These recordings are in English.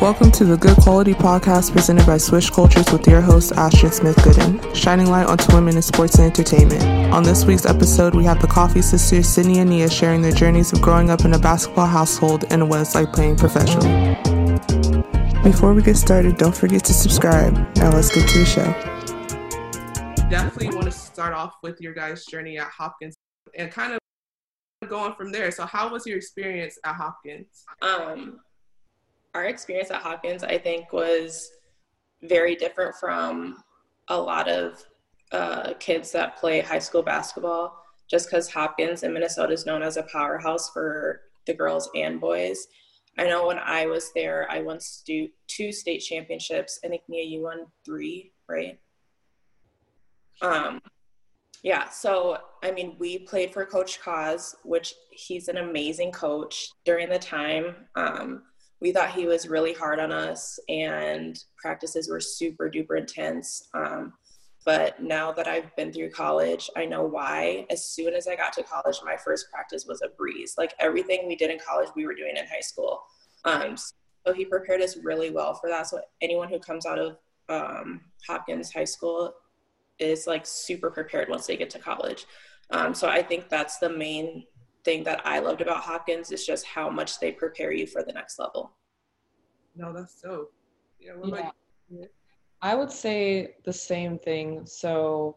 Welcome to the Good Quality Podcast presented by Swish Cultures with your host, Ashten Smith Gooden, shining light onto women in sports and entertainment. On this week's episode, we have the Coffey Sisters, Sydney and Nia, sharing their journeys of growing up in a basketball household and what it's like playing professionally. Before we get started, don't forget to subscribe. Now let's get to the show. Definitely want to start off with your guys' journey at Hopkins and kind of going from there. So, how was your experience at Hopkins? Um, our experience at Hopkins, I think, was very different from a lot of uh, kids that play high school basketball, just because Hopkins in Minnesota is known as a powerhouse for the girls and boys. I know when I was there, I won stu- two state championships. I think Nia, you won three, right? Um, yeah. So I mean, we played for Coach Cos, which he's an amazing coach. During the time, um, we thought he was really hard on us, and practices were super duper intense. Um, but now that I've been through college, I know why. As soon as I got to college, my first practice was a breeze. Like everything we did in college, we were doing in high school. Um, so he prepared us really well for that. So anyone who comes out of um, Hopkins High School is like super prepared once they get to college. Um, so I think that's the main thing that I loved about Hopkins is just how much they prepare you for the next level. No, that's so. Yeah, yeah. I would say the same thing. So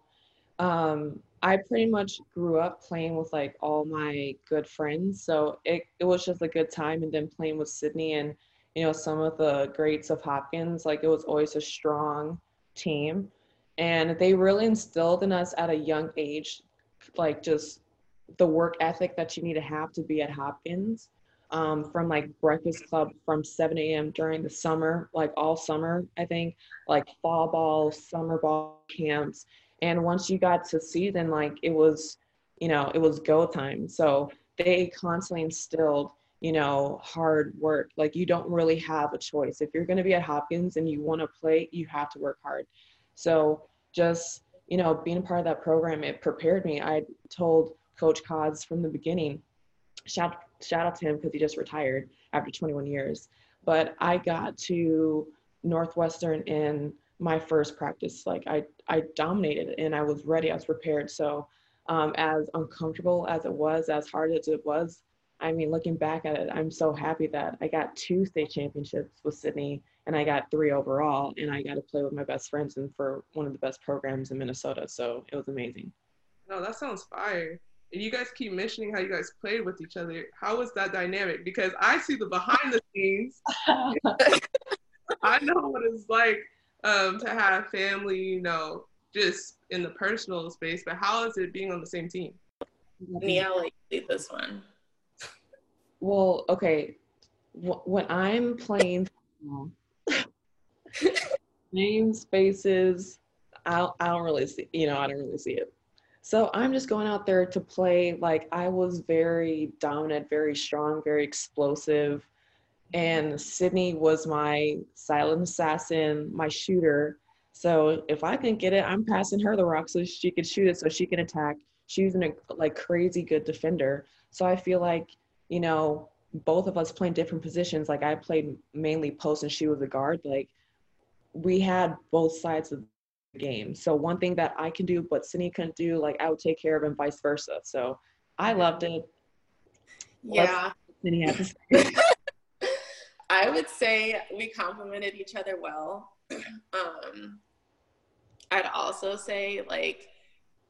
um, I pretty much grew up playing with like all my good friends. So it, it was just a good time. And then playing with Sydney and, you know, some of the greats of Hopkins, like it was always a strong team. And they really instilled in us at a young age, like just the work ethic that you need to have to be at Hopkins. Um, from like breakfast club from 7 a.m. during the summer, like all summer, I think, like fall ball, summer ball camps. And once you got to season, like it was, you know, it was go time. So they constantly instilled, you know, hard work. Like you don't really have a choice. If you're going to be at Hopkins and you want to play, you have to work hard. So just, you know, being a part of that program, it prepared me. I told Coach Cos from the beginning. Shout shout out to him because he just retired after 21 years. But I got to Northwestern in my first practice. Like I I dominated and I was ready. I was prepared. So um, as uncomfortable as it was, as hard as it was, I mean, looking back at it, I'm so happy that I got two state championships with Sydney and I got three overall, and I got to play with my best friends and for one of the best programs in Minnesota. So it was amazing. No, that sounds fire and you guys keep mentioning how you guys played with each other. How was that dynamic? Because I see the behind the scenes. I know what it's like um, to have family, you know, just in the personal space. But how is it being on the same team? Nia, like lead this one. Well, okay. When I'm playing name spaces, I, I don't really see, you know, I don't really see it. So I'm just going out there to play. Like I was very dominant, very strong, very explosive. And Sydney was my silent assassin, my shooter. So if I can get it, I'm passing her the rock so she can shoot it so she can attack. She's in a like crazy good defender. So I feel like, you know, both of us playing different positions. Like I played mainly post and she was a guard. Like we had both sides of game. So one thing that I can do, but Sydney couldn't do, like I would take care of and vice versa. So I loved it. Yeah. I would say we complemented each other well. Um, I'd also say like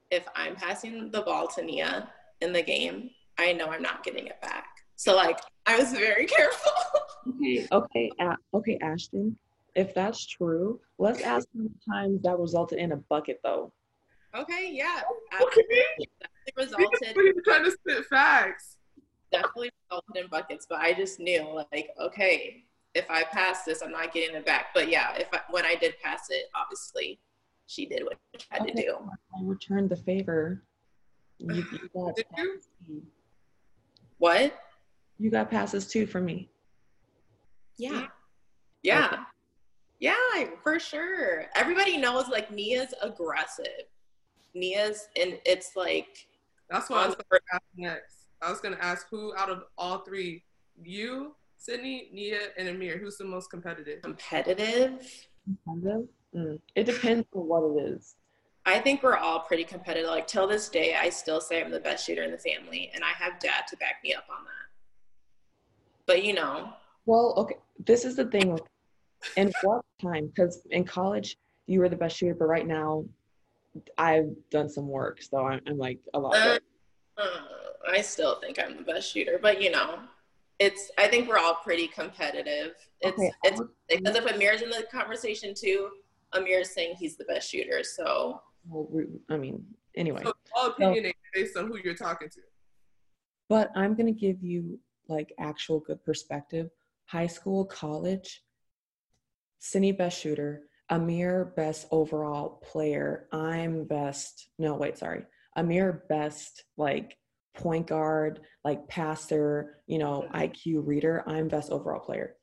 if I'm passing the ball to Nia in the game, I know I'm not getting it back. So like I was very careful. okay, okay, uh, okay, Ashten if that's true, let's ask how many times that resulted in a bucket though. Okay, yeah. Okay. Definitely resulted. We're trying to spit facts. Definitely resulted in buckets, but I just knew like, okay, if I pass this, I'm not getting it back. But yeah, if I, when I did pass it, obviously, she did what she had okay. to do. I returned the favor. You, you got did you? What? You got passes too for me. Yeah. Yeah. Okay. Yeah, for sure. Everybody knows like Nia's aggressive. Nia's and it's like that's what I was gonna ask next. I was gonna ask who out of all three, you, Sydney, Nia, and Amir, who's the most competitive? Competitive? Competitive? Mm. It depends on what it is. I think we're all pretty competitive. Like till this day, I still say I'm the best shooter in the family, and I have dad to back me up on that. But you know. Well, okay. This is the thing. In what time? Because in college, you were the best shooter, but right now, I've done some work, so I'm, I'm like a lot. Uh, uh, I still think I'm the best shooter, but you know, it's. I think we're all pretty competitive. It's okay. it's because if Amir's in the conversation too, Amir's saying he's the best shooter. So. Well, I mean, anyway. So all opinion so, based on who you're talking to. But I'm gonna give you like actual good perspective. High school, college. Cindy best shooter. Amir best overall player. I'm best. No, wait, sorry. Amir best like point guard, like passer, you know, IQ reader. I'm best overall player.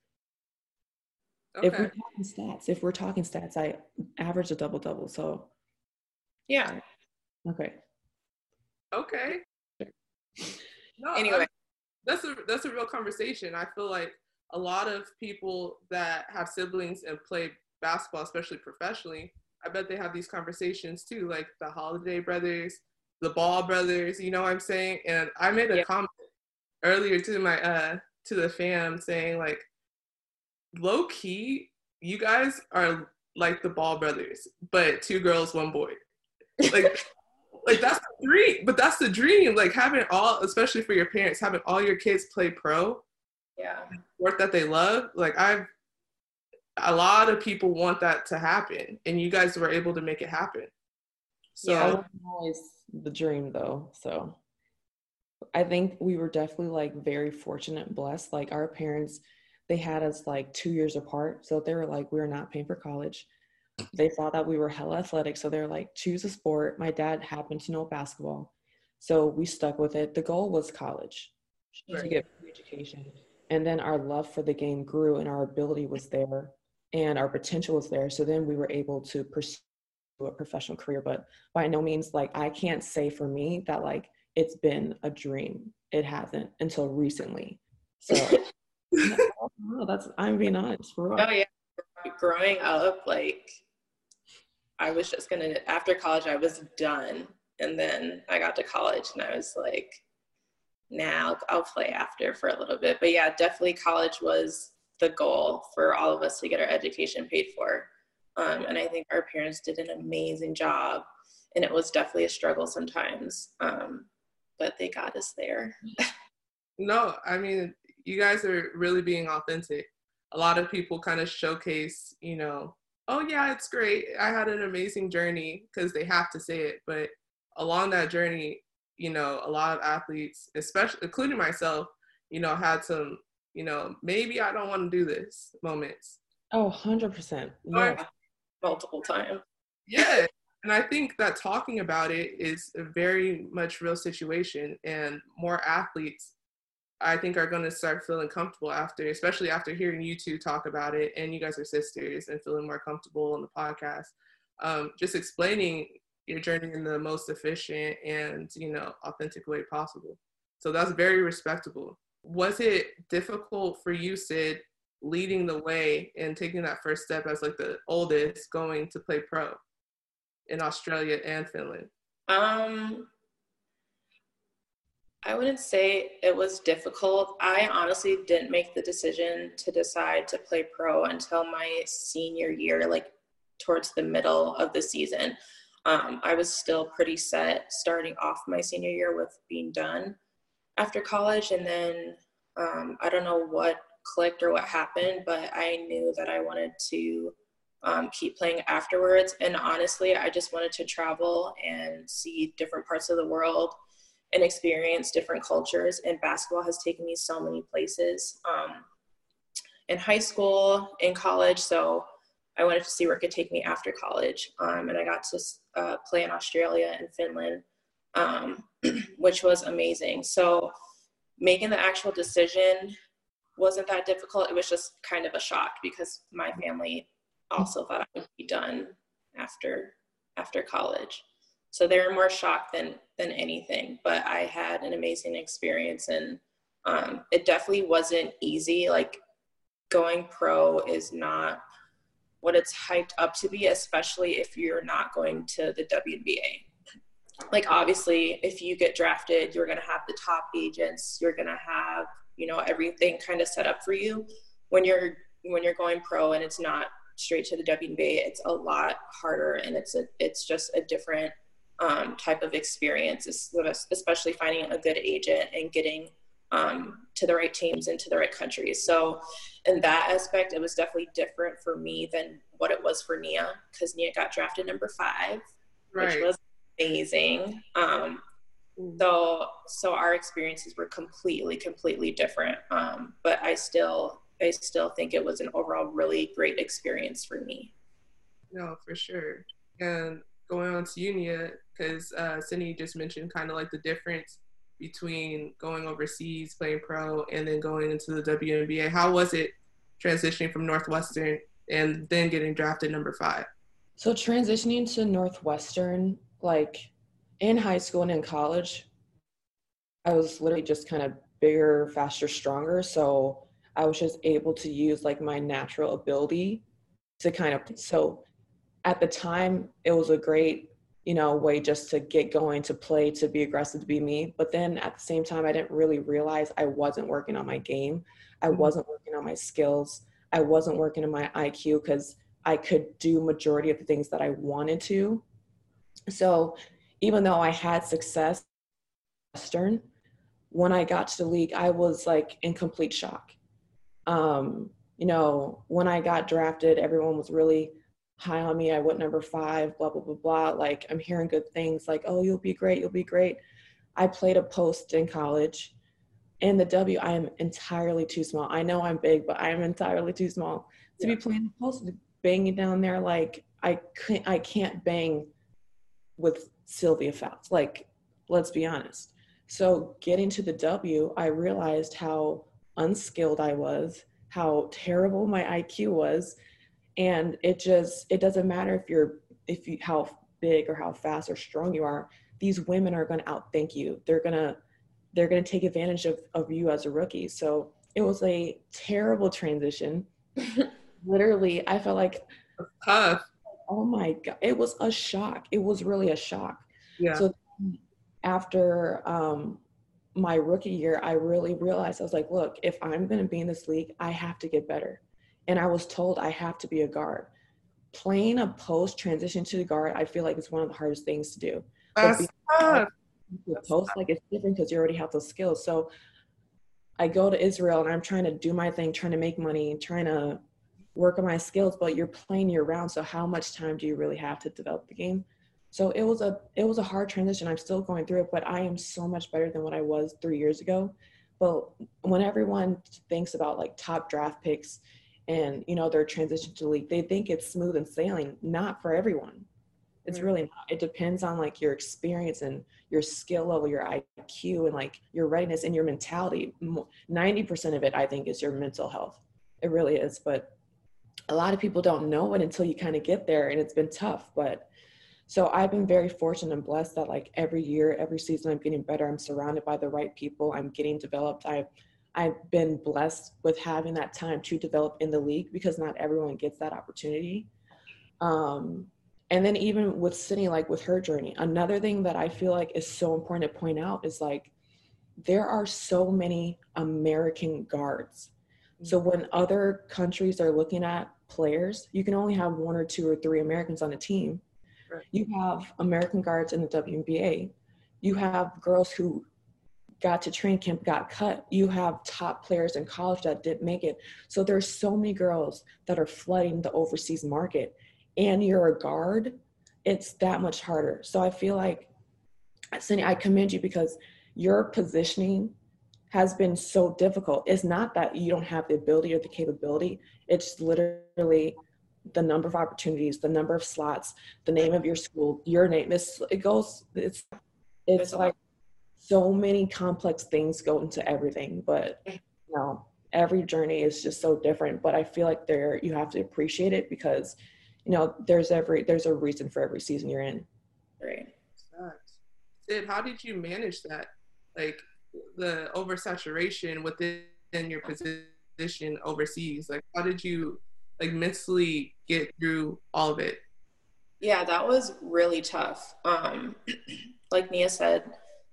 Okay. If we're talking stats, if we're talking stats, I average a double double. So yeah. Okay. Okay. No, anyway, that's a that's a real conversation. I feel like a lot of people that have siblings and play basketball, especially professionally, I bet they have these conversations too, like the Holiday brothers, the Ball brothers. You know what I'm saying? And I made a yeah. comment earlier to my uh to the fam saying like, low key, you guys are like the Ball brothers, but two girls, one boy. Like. like that's the dream, but that's the dream. Like having all, especially for your parents, having all your kids play pro. Yeah. Work that they love. Like I've a lot of people want that to happen, and you guys were able to make it happen. So yeah, always the dream though. So I think we were definitely like very fortunate blessed. Like our parents, they had us like two years apart. So they were like, we are not paying for college. They saw that we were hella athletic. So they're like, choose a sport. My dad happened to know basketball. So we stuck with it. The goal was college to get education. And then our love for the game grew and our ability was there and our potential was there. So then we were able to pursue a professional career. But by no means, like, I can't say for me that, like, it's been a dream. It hasn't until recently. So, no, that's, I'm being honest. Oh, yeah. Growing up, like, I was just gonna, after college, I was done. And then I got to college and I was like, now nah, I'll play after for a little bit. But yeah, definitely college was the goal for all of us to get our education paid for. Um, and I think our parents did an amazing job. And it was definitely a struggle sometimes, um, but they got us there. no, I mean, you guys are really being authentic. A lot of people kind of showcase, you know, oh, yeah, it's great. I had an amazing journey because they have to say it. But along that journey, you know, a lot of athletes, especially including myself, you know, had some you know, maybe I don't want to do this moments. Oh, 100%. Yeah. Multiple times. Yeah. And I think that talking about it is a very much real situation, and more athletes, I think, are going to start feeling comfortable after, especially after hearing you two talk about it, and you guys are sisters and feeling more comfortable on the podcast. Um, just explaining your journey in the most efficient and you know authentic way possible. So that's very respectable was it difficult for you, Sid, leading the way and taking that first step as like the oldest going to play pro in Australia and Finland? Um, I wouldn't say it was difficult. I honestly didn't make the decision to decide to play pro until my senior year, like towards the middle of the season. Um, I was still pretty set starting off my senior year with being done after college and then um, i don't know what clicked or what happened but i knew that i wanted to um, keep playing afterwards. And honestly i just wanted to travel and see different parts of the world and experience different cultures and basketball has taken me so many places um, in high school in college. So i wanted to see where it could take me after college um, and i got to uh, play in australia and finland um, which was amazing. So making the actual decision wasn't that difficult. It was just kind of a shock because my family also thought I would be done after after college. So they were more shocked than than anything. But I had an amazing experience and Um, it definitely wasn't easy. Like going pro is not what it's hyped up to be, especially if you're not going to the WNBA. Like obviously, if you get drafted, you're going to have the top agents. You're going to have you know everything kind of set up for you. When you're when you're going pro and it's not straight to the WNBA, it's a lot harder and it's a it's just a different um, type of experience, especially finding a good agent and getting um, to the right teams and to the right countries. So, in that aspect, it was definitely different for me than what it was for Nia because Nia got drafted number five, right. which was amazing. Um, mm. so, so our experiences were completely, completely different. Um, but I still, I still think it was an overall really great experience for me. No, for sure. And going on to Unia, because uh, Cindy just mentioned kind of like the difference between going overseas, playing pro, and then going into the WNBA. How was it transitioning from Northwestern and then getting drafted number five? So transitioning to Northwestern, like in high school and in college, I was literally just kind of bigger, faster, stronger. So I was just able to use like my natural ability to kind of so at the time it was a great you know way just to get going to play to be aggressive to be me. But then at the same time i didn't really realize i wasn't working on my game. I mm-hmm. wasn't working on my skills. I wasn't working on my iq because i could do majority of the things that i wanted to. So even though i had success western when i got to the league i was like in complete shock. Um, you know when i got drafted everyone was really high on me. I went number five, blah, blah, blah, blah. Like, I'm hearing good things like, oh, you'll be great, you'll be great. I played a post in college. In the W, I am entirely too small. I know I'm big, but I am entirely too small to yeah. be playing the post, banging down there. Like, I can't, I can't bang with Sylvia Fowles. Like, let's be honest. So, getting to the W, I realized how unskilled I was, how terrible my IQ was, and it just it doesn't matter if you're if you how big or how fast or strong you are these women are going to outthink you. They're going to they're going to take advantage of, of you as a rookie. So it was a terrible transition. Literally i felt like tough. oh my god it was a shock. It was really a shock. Yeah. So after um my rookie year i really realized i was like look if i'm going to be in this league i have to get better and I was told I have to be a guard. Playing a post transition to the guard, I feel like it's one of the hardest things to do. That's tough. Post, like it's different because you already have those skills. So I go to Israel and I'm trying to do my thing, trying to make money, trying to work on my skills, but you're playing year round. So how much time do you really have to develop the game? So it was a it was a hard transition. I'm still going through it, but I am so much better than what I was three years ago. But when everyone thinks about like top draft picks and you know their transition to league they think it's smooth and sailing not for everyone. It's mm. really not. It depends on like your experience and your skill level your iq and like your readiness and your mentality. 90% of it i think is your mental health. It really is but a lot of people don't know it until you kind of get there and it's been tough but so i've been very fortunate and blessed that like every year every season i'm getting better. I'm surrounded by the right people. I'm getting developed. I've I've been blessed with having that time to develop in the league because not everyone gets that opportunity. Um, and then even with Sydney, like with her journey, another thing that I feel like is so important to point out is like there are so many American guards. So mm-hmm. when other countries are looking at players, you can only have one or two or three Americans on a team. Right. You have American guards in the WNBA. You have girls who got to train camp got cut you have top players in college that didn't make it. So there's so many girls that are flooding the overseas market. And you're a guard it's that much harder. So i feel like cindy i commend you because your positioning has been so difficult. It's not that you don't have the ability or the capability. It's literally the number of opportunities the number of slots the name of your school your name. This it goes it's it's like so many complex things go into everything but you know every journey is just so different but i feel like there you have to appreciate it because you know there's every there's a reason for every season you're in right Sid, how did you manage that like the oversaturation within your position overseas? Like, how did you like mentally get through all of it? Yeah, that was really tough. Um, like Nia said,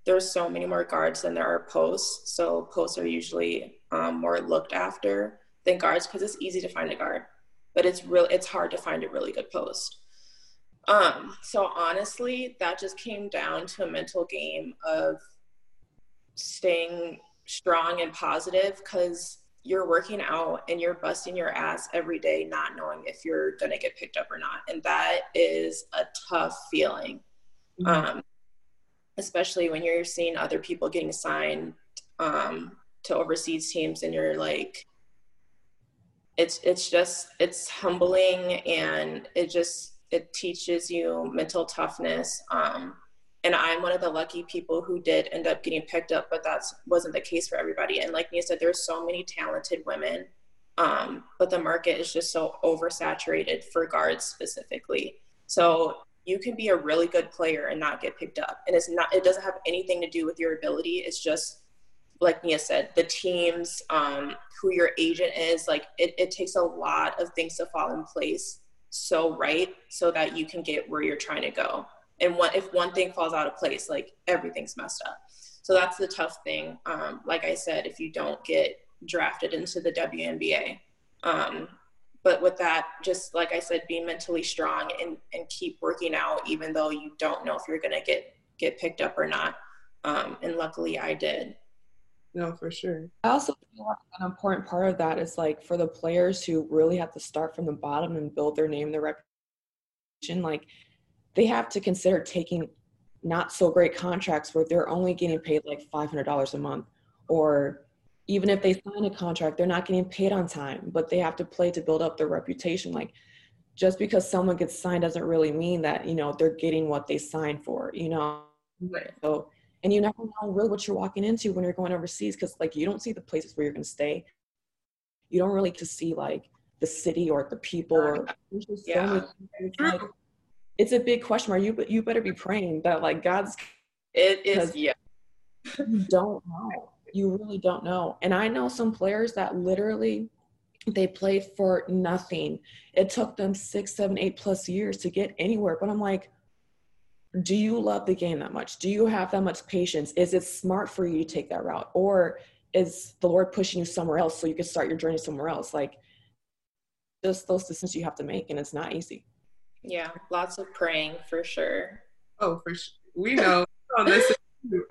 there's so many more guards than there are posts. So posts are usually um, more looked after than guards because it's easy to find a guard, but it's real. It's hard to find a really good post. Um, so honestly, that just came down to a mental game of staying strong and positive because you're working out and you're busting your ass every day, not knowing if you're gonna get picked up or not, and that is a tough feeling. Mm-hmm. Um, especially when you're seeing other people getting signed um, to overseas teams and you're like it's it's just it's humbling and it just it teaches you mental toughness um, and i'm one of the lucky people who did end up getting picked up but that wasn't the case for everybody. And like you said there's so many talented women um, but the market is just so oversaturated for guards specifically. So you can be a really good player and not get picked up and it's not it doesn't have anything to do with your ability it's just like Nia said, the teams, um, who your agent is, like it, it takes a lot of things to fall in place so right so that you can get where you're trying to go. And what if one thing falls out of place, like everything's messed up. So that's the tough thing. Um, like I said, if you don't get drafted into the WNBA. Um, but with that, just like I said, being mentally strong and, and keep working out, even though you don't know if you're gonna get get picked up or not. Um, and luckily, I did. No, for sure. I also feel like an important part of that is like for the players who really have to start from the bottom and build their name, their reputation, like they have to consider taking not so great contracts where they're only getting paid like $500 a month or even if they sign a contract they're not getting paid on time but they have to play to build up their reputation. Like just because someone gets signed doesn't really mean that you know they're getting what they signed for you know? Right. so and you never know really what you're walking into when you're going overseas because like you don't see the places where you're going to stay. You don't really to see like the city or the people or yeah. like, it's a big question mark. You but you better be praying that like god's it is yeah. you don't know you really don't know and i know some players that literally they played for nothing it took them six seven eight plus years to get anywhere but i'm like do you love the game that much? Do you have that much patience? Is it smart for you to take that route? Or is the Lord pushing you somewhere else so you can start your journey somewhere else? Like just those decisions you have to make and it's not easy. Yeah, lots of praying for sure. Oh, for sure. We know on this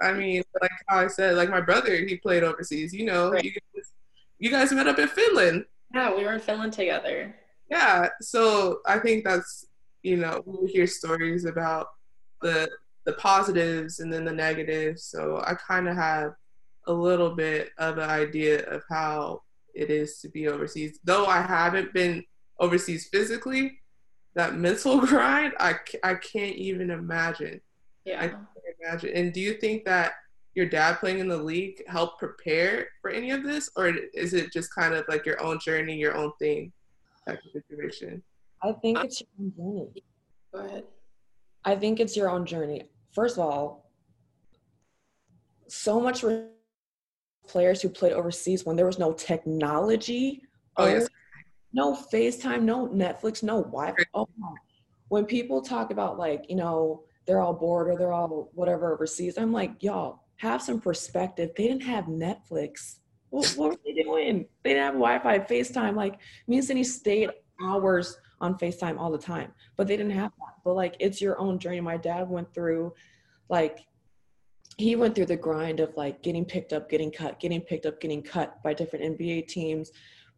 I mean, like how I said, like my brother, he played overseas. You know, right. you, guys, you guys met up in Finland. Yeah, we were in Finland together. Yeah, so I think that's you know we hear stories about the the positives and then the negatives. So I kind of have a little bit of an idea of how it is to be overseas. Though I haven't been overseas physically, that mental grind, I, I can't even imagine. Yeah. I can't imagine. And do you think that your dad playing in the league helped prepare for any of this? Or is it just kind of like your own journey, your own thing type of situation? I think um, it's your own journey. Go ahead. I think it's your own journey. First of all, so much players who played overseas when there was no technology. Oh, yes. Oh, no FaceTime, no Netflix, no Wi-Fi. Oh, when people talk about like, you know, they're all bored or they're all whatever overseas, I'm like, y'all, have some perspective. They didn't have Netflix. What, what were they doing? They didn't have Wi-Fi, FaceTime. Like me and Cindy stayed hours on FaceTime all the time, but they didn't have that. But like, it's your own journey. My dad went through, like, he went through the grind of like getting picked up, getting cut, getting picked up, getting cut by different NBA teams,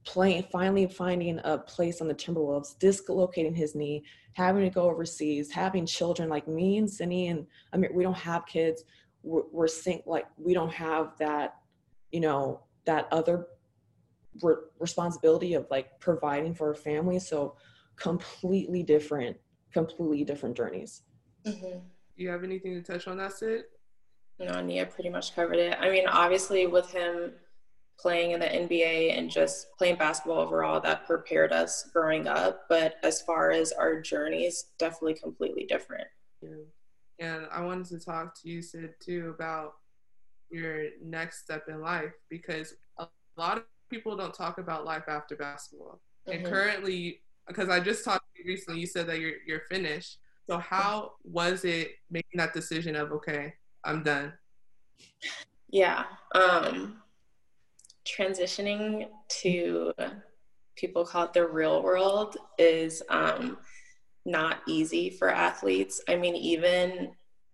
playing, finally finding a place on the Timberwolves, dislocating his knee, having to go overseas, having children like me and Cindy, and I mean, we don't have kids. We're, we're sync, like, we don't have that, you know, that other re- responsibility of like providing for a family. So completely different, completely different journeys. Mm-hmm. You have anything to touch on that, Sid? No, Nia pretty much covered it. I mean, obviously, with him playing in the NBA and just playing basketball overall, that prepared us growing up. But as far as our journeys, definitely completely different. Yeah. And I wanted to talk to you, Sid, too, about your next step in life because a lot of people don't talk about life after basketball. Mm-hmm. And currently, because I just talked to you recently, you said that you're you're finished. So how was it making that decision of okay, I'm done? Yeah. Um transitioning to people call it the real world is um not easy for athletes. I mean, even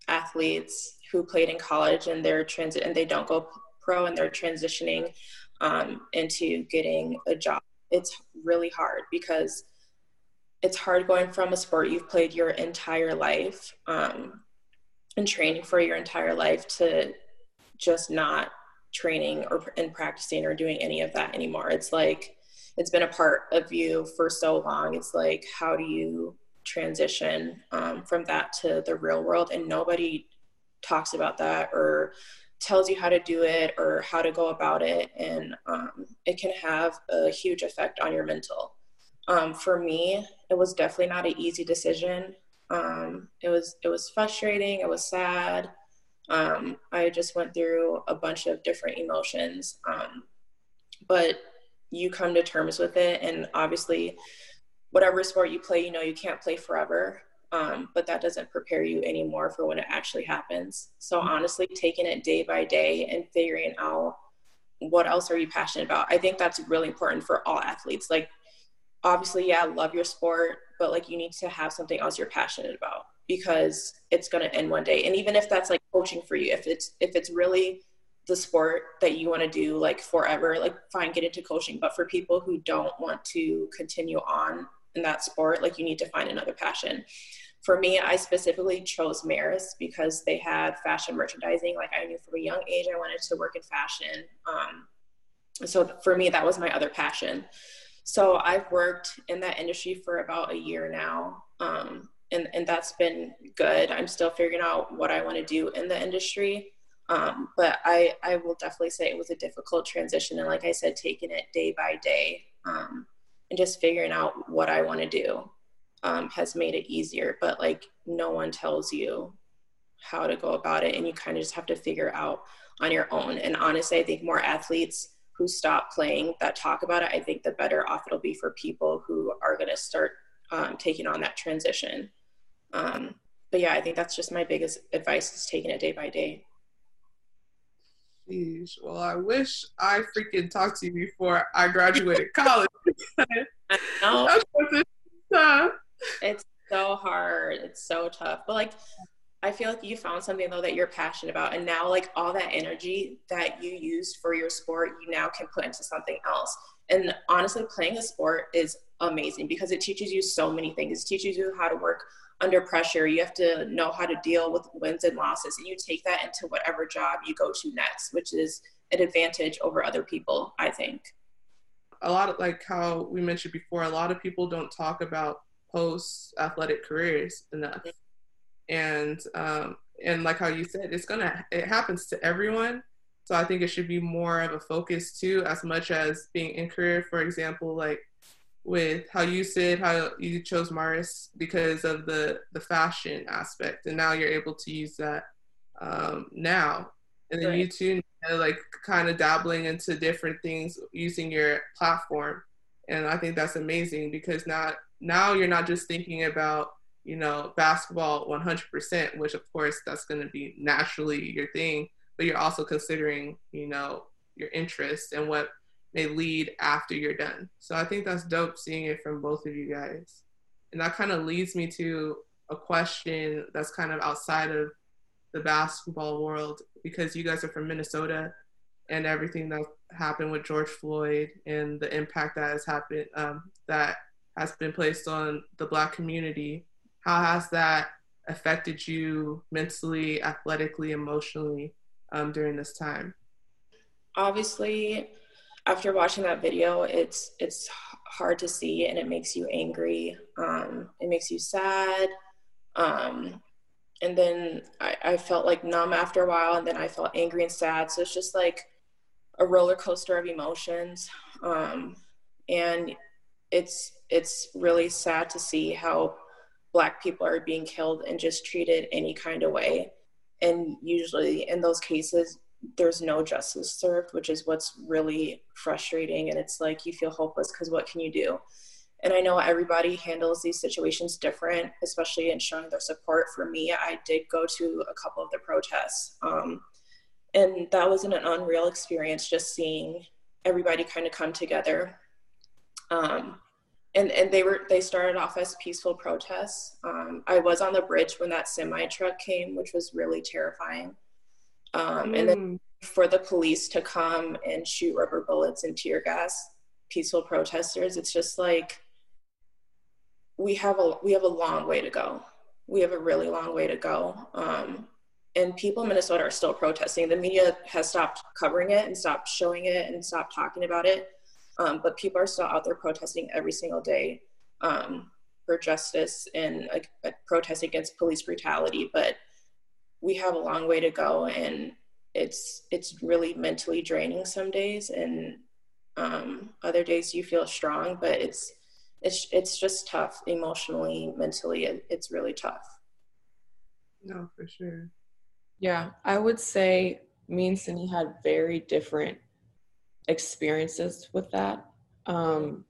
athletes who played in college and they're and they don't go pro and they're transitioning um, into getting a job. It's really hard because it's hard going from a sport you've played your entire life um, and training for your entire life to just not training or and practicing or doing any of that anymore. It's like it's been a part of you for so long. It's like how do you transition um, from that to the real world? And nobody talks about that or tells you how to do it or how to go about it and um, it can have a huge effect on your mental um, for me it was definitely not an easy decision um, it was it was frustrating it was sad um, i just went through a bunch of different emotions um, but you come to terms with it and obviously whatever sport you play you know you can't play forever um, but that doesn't prepare you anymore for when it actually happens. So mm-hmm. honestly, taking it day by day and figuring out what else are you passionate about. I think that's really important for all athletes. Like, obviously, yeah, love your sport, but like you need to have something else you're passionate about because it's going to end one day. And even if that's like coaching for you, if it's if it's really the sport that you want to do like forever, like fine, get into coaching. But for people who don't want to continue on in that sport, like you need to find another passion for me, I specifically chose maris because they had fashion merchandising. Like I knew from a young age I wanted to work in fashion. Um, so for me, that was my other passion. So I've worked in that industry for about a year now. Um, and, and that's been good. I'm still figuring out what I want to do in the industry. Um, but I, I will definitely say it was a difficult transition. And like I said, taking it day by day um, and just figuring out what I want to do um, has made it easier, but like no one tells you how to go about it, and you kind of just have to figure out on your own. And honestly, I think more athletes who stop playing that talk about it, I think the better off it'll be for people who are going to start um, taking on that transition. Um, but yeah, I think that's just my biggest advice is taking it day by day. Jeez. Well, I wish I freaking talked to you before I graduated college. I know. It's so hard. It's so tough. But like I feel like you found something though that you're passionate about and now like all that energy that you used for your sport you now can put into something else. And honestly playing a sport is amazing because it teaches you so many things. It teaches you how to work under pressure. You have to know how to deal with wins and losses and you take that into whatever job you go to next, which is an advantage over other people, I think. A lot of like how we mentioned before, a lot of people don't talk about post athletic careers enough. Mm-hmm. And um, and like how you said, it's gonna it happens to everyone. So I think it should be more of a focus too, as much as being in career. For example, like with how you said how you chose Maris because of the the fashion aspect, and now you're able to use that um, now. And then right. you too, you know, like kind of dabbling into different things using your platform, and I think that's amazing because not now you're not just thinking about you know basketball 100% which of course that's going to be naturally your thing but you're also considering you know your interests and what may lead after you're done so i think that's dope seeing it from both of you guys and that kind of leads me to a question that's kind of outside of the basketball world because you guys are from minnesota and everything that happened with george floyd and the impact that has happened um, that has been placed on the Black community. How has that affected you mentally, athletically, emotionally um, during this time? Obviously, after watching that video, it's it's hard to see and it makes you angry. Um, it makes you sad. Um, and then I, I felt like numb after a while, and then I felt angry and sad. So it's just like a roller coaster of emotions. Um, and it's it's really sad to see how black people are being killed and just treated any kind of way and usually in those cases there's no justice served, which is what's really frustrating. And it's like you feel hopeless because what can you do? And I know everybody handles these situations different, especially in showing their support. For me, I did go to a couple of the protests. Um, and that was an unreal experience just seeing everybody kind of come together. Um, and and they were they started off as peaceful protests. Um, I was on the bridge when that semi truck came, which was really terrifying. Um, mm. And then mm. for the police to come and shoot rubber bullets and tear gas peaceful protesters, it's just like we have a we have a long way to go. We have a really long way to go. Um, and people in Minnesota are still protesting. The media has stopped covering it and stopped showing it and stopped talking about it. Um, but people are still out there protesting every single day um, for justice and uh, protesting against police brutality. But we have a long way to go, and it's it's really mentally draining some days, and um, other days you feel strong, but it's it's it's just tough emotionally, mentally. It, it's really tough. No, for sure. Yeah, I would say me and Cindy had very different experiences with that. Um,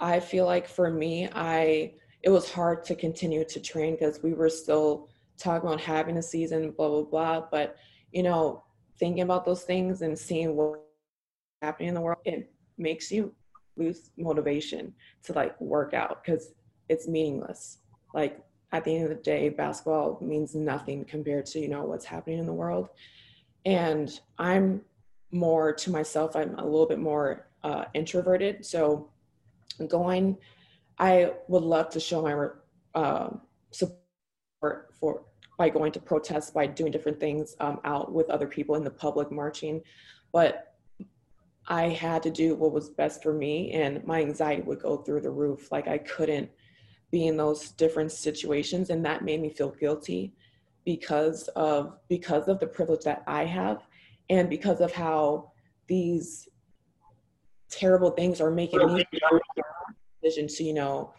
I feel like for me, I it was hard to continue to train because we were still talking about having a season, blah blah blah. But you know, thinking about those things and seeing what's happening in the world, it makes you lose motivation to like work out because it's meaningless. Like at the end of the day, basketball means nothing compared to you know what's happening in the world. And I'm more to myself. I'm a little bit more uh, introverted. So going, I would love to show my uh, support for by going to protests, by doing different things um, out with other people in the public marching. But I had to do what was best for me, and my anxiety would go through the roof. Like I couldn't be in those different situations, and that made me feel guilty because of because of the privilege that I have and because of how these terrible things are making me decision to you know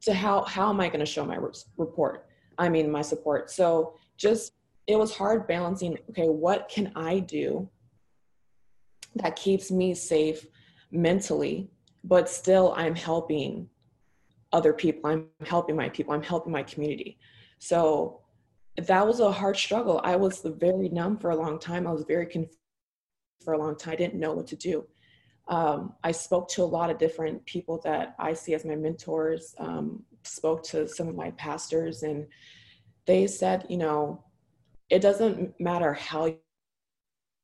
to how how am i going to show my report? I mean my support. So just it was hard balancing okay what can i do that keeps me safe mentally but still i'm helping other people i'm helping my people i'm helping my community. So that was a hard struggle. I was very numb for a long time. I was very confused for a long time. I didn't know what to do. Um, I spoke to a lot of different people that I see as my mentors, um, spoke to some of my pastors, and they said, you know, it doesn't matter how,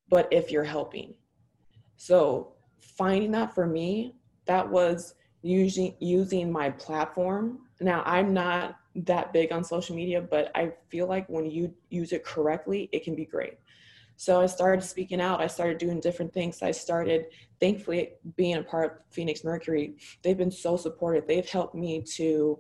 but if you're helping. So finding that for me, that was using using my platform. Now I'm not that big on social media, but I feel like when you use it correctly, it can be great. So I started speaking out. I started doing different things. I started, thankfully, being a part of Phoenix Mercury. They've been so supportive. They've helped me to,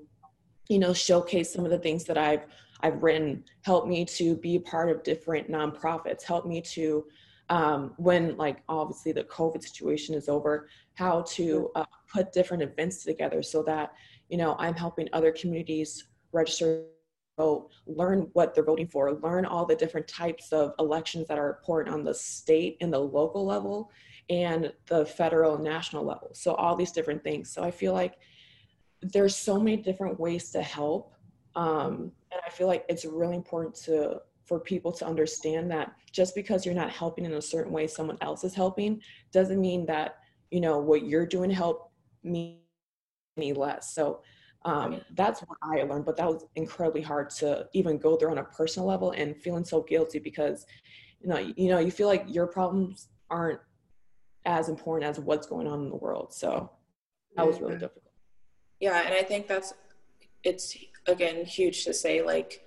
you know, showcase some of the things that I've I've written. Helped me to be a part of different nonprofits. Helped me to, um, when like obviously the COVID situation is over, how to uh, put different events together so that you know I'm helping other communities register vote, learn what they're voting for, learn all the different types of elections that are important on the state and the local level and the federal and national level. So all these different things. So I feel like there's so many different ways to help. Um, and I feel like it's really important to for people to understand that just because you're not helping in a certain way someone else is helping doesn't mean that you know what you're doing help me any less so um, that's what I learned, but that was incredibly hard to even go through on a personal level and feeling so guilty because, you know, you know, you feel like your problems aren't as important as what's going on in the world. So that was really difficult. Yeah, and I think that's it's again huge to say like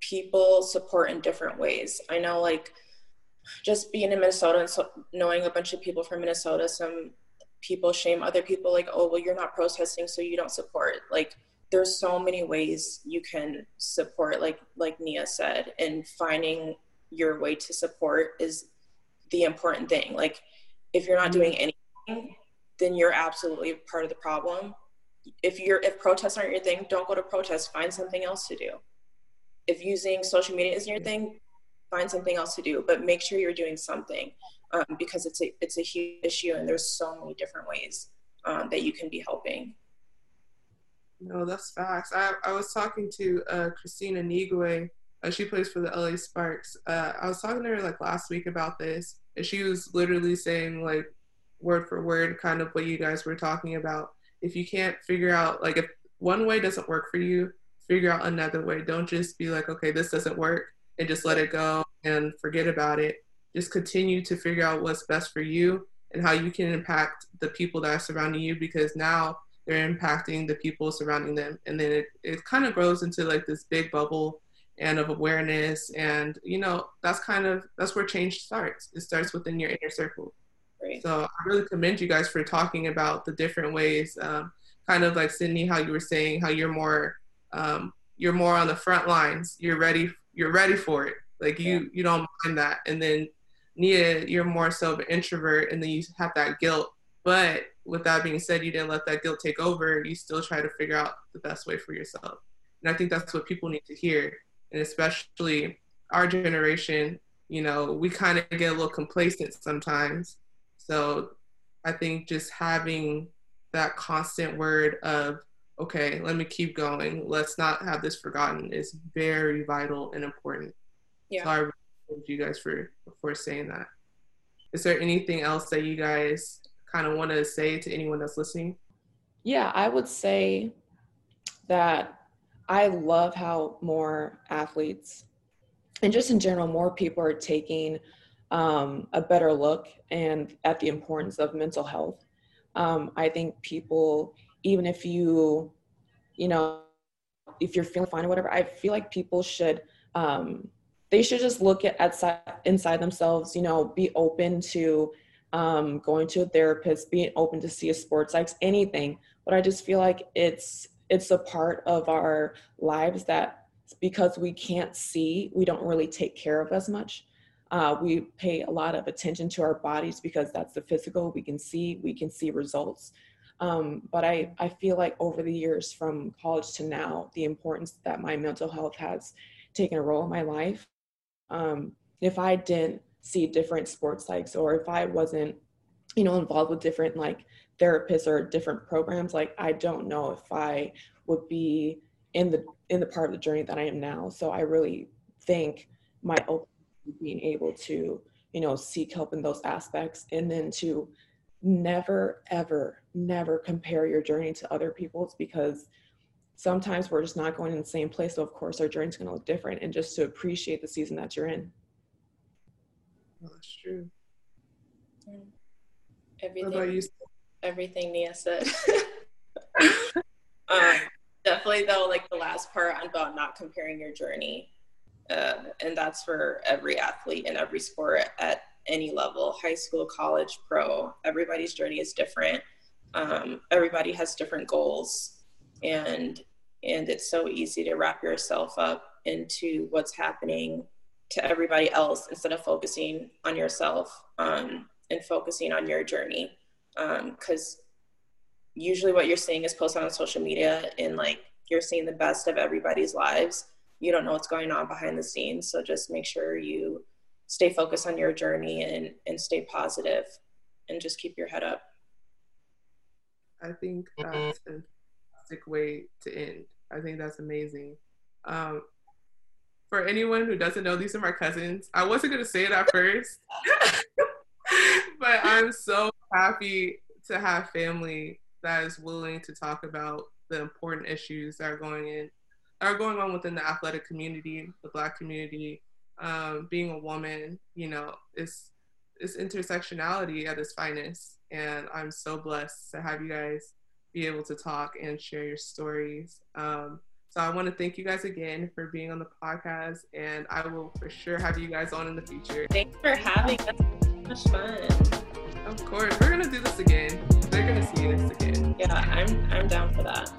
people support in different ways. I know like just being in Minnesota and so knowing a bunch of people from Minnesota, some people shame other people like oh well you're not protesting so you don't support. Like there's so many ways you can support like like nia said and finding your way to support is the important thing. Like if you're not mm-hmm. doing anything then you're absolutely part of the problem. If you're if protests aren't your thing don't go to protests find something else to do. If using social media is your thing find something else to do, but make sure you're doing something um, because it's a it's a huge issue and there's so many different ways um, that you can be helping. No, that's facts. I, I was talking to uh, Kristine Anigwe. Uh, she plays for the LA Sparks. Uh, I was talking to her like last week about this, and she was literally saying like word for word, kind of what you guys were talking about. If you can't figure out like if one way doesn't work for you, figure out another way. Don't just be like, okay, this doesn't work, and just let it go and forget about it. Just continue to figure out what's best for you and how you can impact the people that are surrounding you because now they're impacting the people surrounding them. And then it, it kind of grows into like this big bubble and of awareness. And you know that's kind of that's where change starts. It starts within your inner circle. Right. so i really commend you guys for talking about the different ways um, kind of like sydney how you were saying how you're more um, you're more on the front lines. You're ready you're ready for it. Like you yeah. you don't mind that. And then nia you're more so of an introvert and then you have that guilt but with that being said, you didn't let that guilt take over. You still try to figure out the best way for yourself. And I think that's what people need to hear. And especially our generation, you know, we kind of get a little complacent sometimes. So I think just having that constant word of, okay, let me keep going. Let's not have this forgotten is very vital and important. Yeah. So I you guys for for saying that. Is there anything else that you guys kind of want to say to anyone that's listening? Yeah, I would say that I love how more athletes and just in general, more people are taking um, a better look and at the importance of mental health. Um, I think people, even if you, you know, if you're feeling fine or whatever, I feel like people should, um, they should just look at, at inside themselves, you know, be open to um, going to a therapist, being open to see a sports psych, anything. But I just feel like it's it's a part of our lives that because we can't see, we don't really take care of as much. Uh, we pay a lot of attention to our bodies because that's the physical we can see, we can see results. Um, but I, I feel like over the years from college to now, the importance that my mental health has taken a role in my life. Um, if I didn't see different sports psychs or if I wasn't, you know, involved with different like therapists or different programs, like I don't know if I would be in the in the part of the journey that I am now. So I really think my open being able to, you know, seek help in those aspects and then to never ever never compare your journey to other people's because sometimes we're just not going in the same place so of course our journey's going to look different and just to appreciate the season that you're in Well, that's true. Everything, everything Nia said. um, definitely, though, like the last part about not comparing your journey. Uh, and that's for every athlete in every sport at any level high school, college, pro. Everybody's journey is different. Um, everybody has different goals. And and it's so easy to wrap yourself up into what's happening to everybody else instead of focusing on yourself um, and focusing on your journey. Because um, usually what you're seeing is posted on social media and like you're seeing the best of everybody's lives. You don't know what's going on behind the scenes so just make sure you stay focused on your journey and and stay positive and just keep your head up. I think that's a fantastic way to end i think that's amazing um, for anyone who doesn't know, these are my cousins. I wasn't gonna say it at first, but I'm so happy to have family that is willing to talk about the important issues that are going in are going on within the athletic community, the black community. Um, being a woman, you know, is is intersectionality at its finest. And I'm so blessed to have you guys be able to talk and share your stories. Um, so I want to thank you guys again for being on the podcast, and I will for sure have you guys on in the future. Thanks for having us. Much fun. Of course, we're gonna do this again. They're gonna see this again. Yeah, I'm I'm down for that.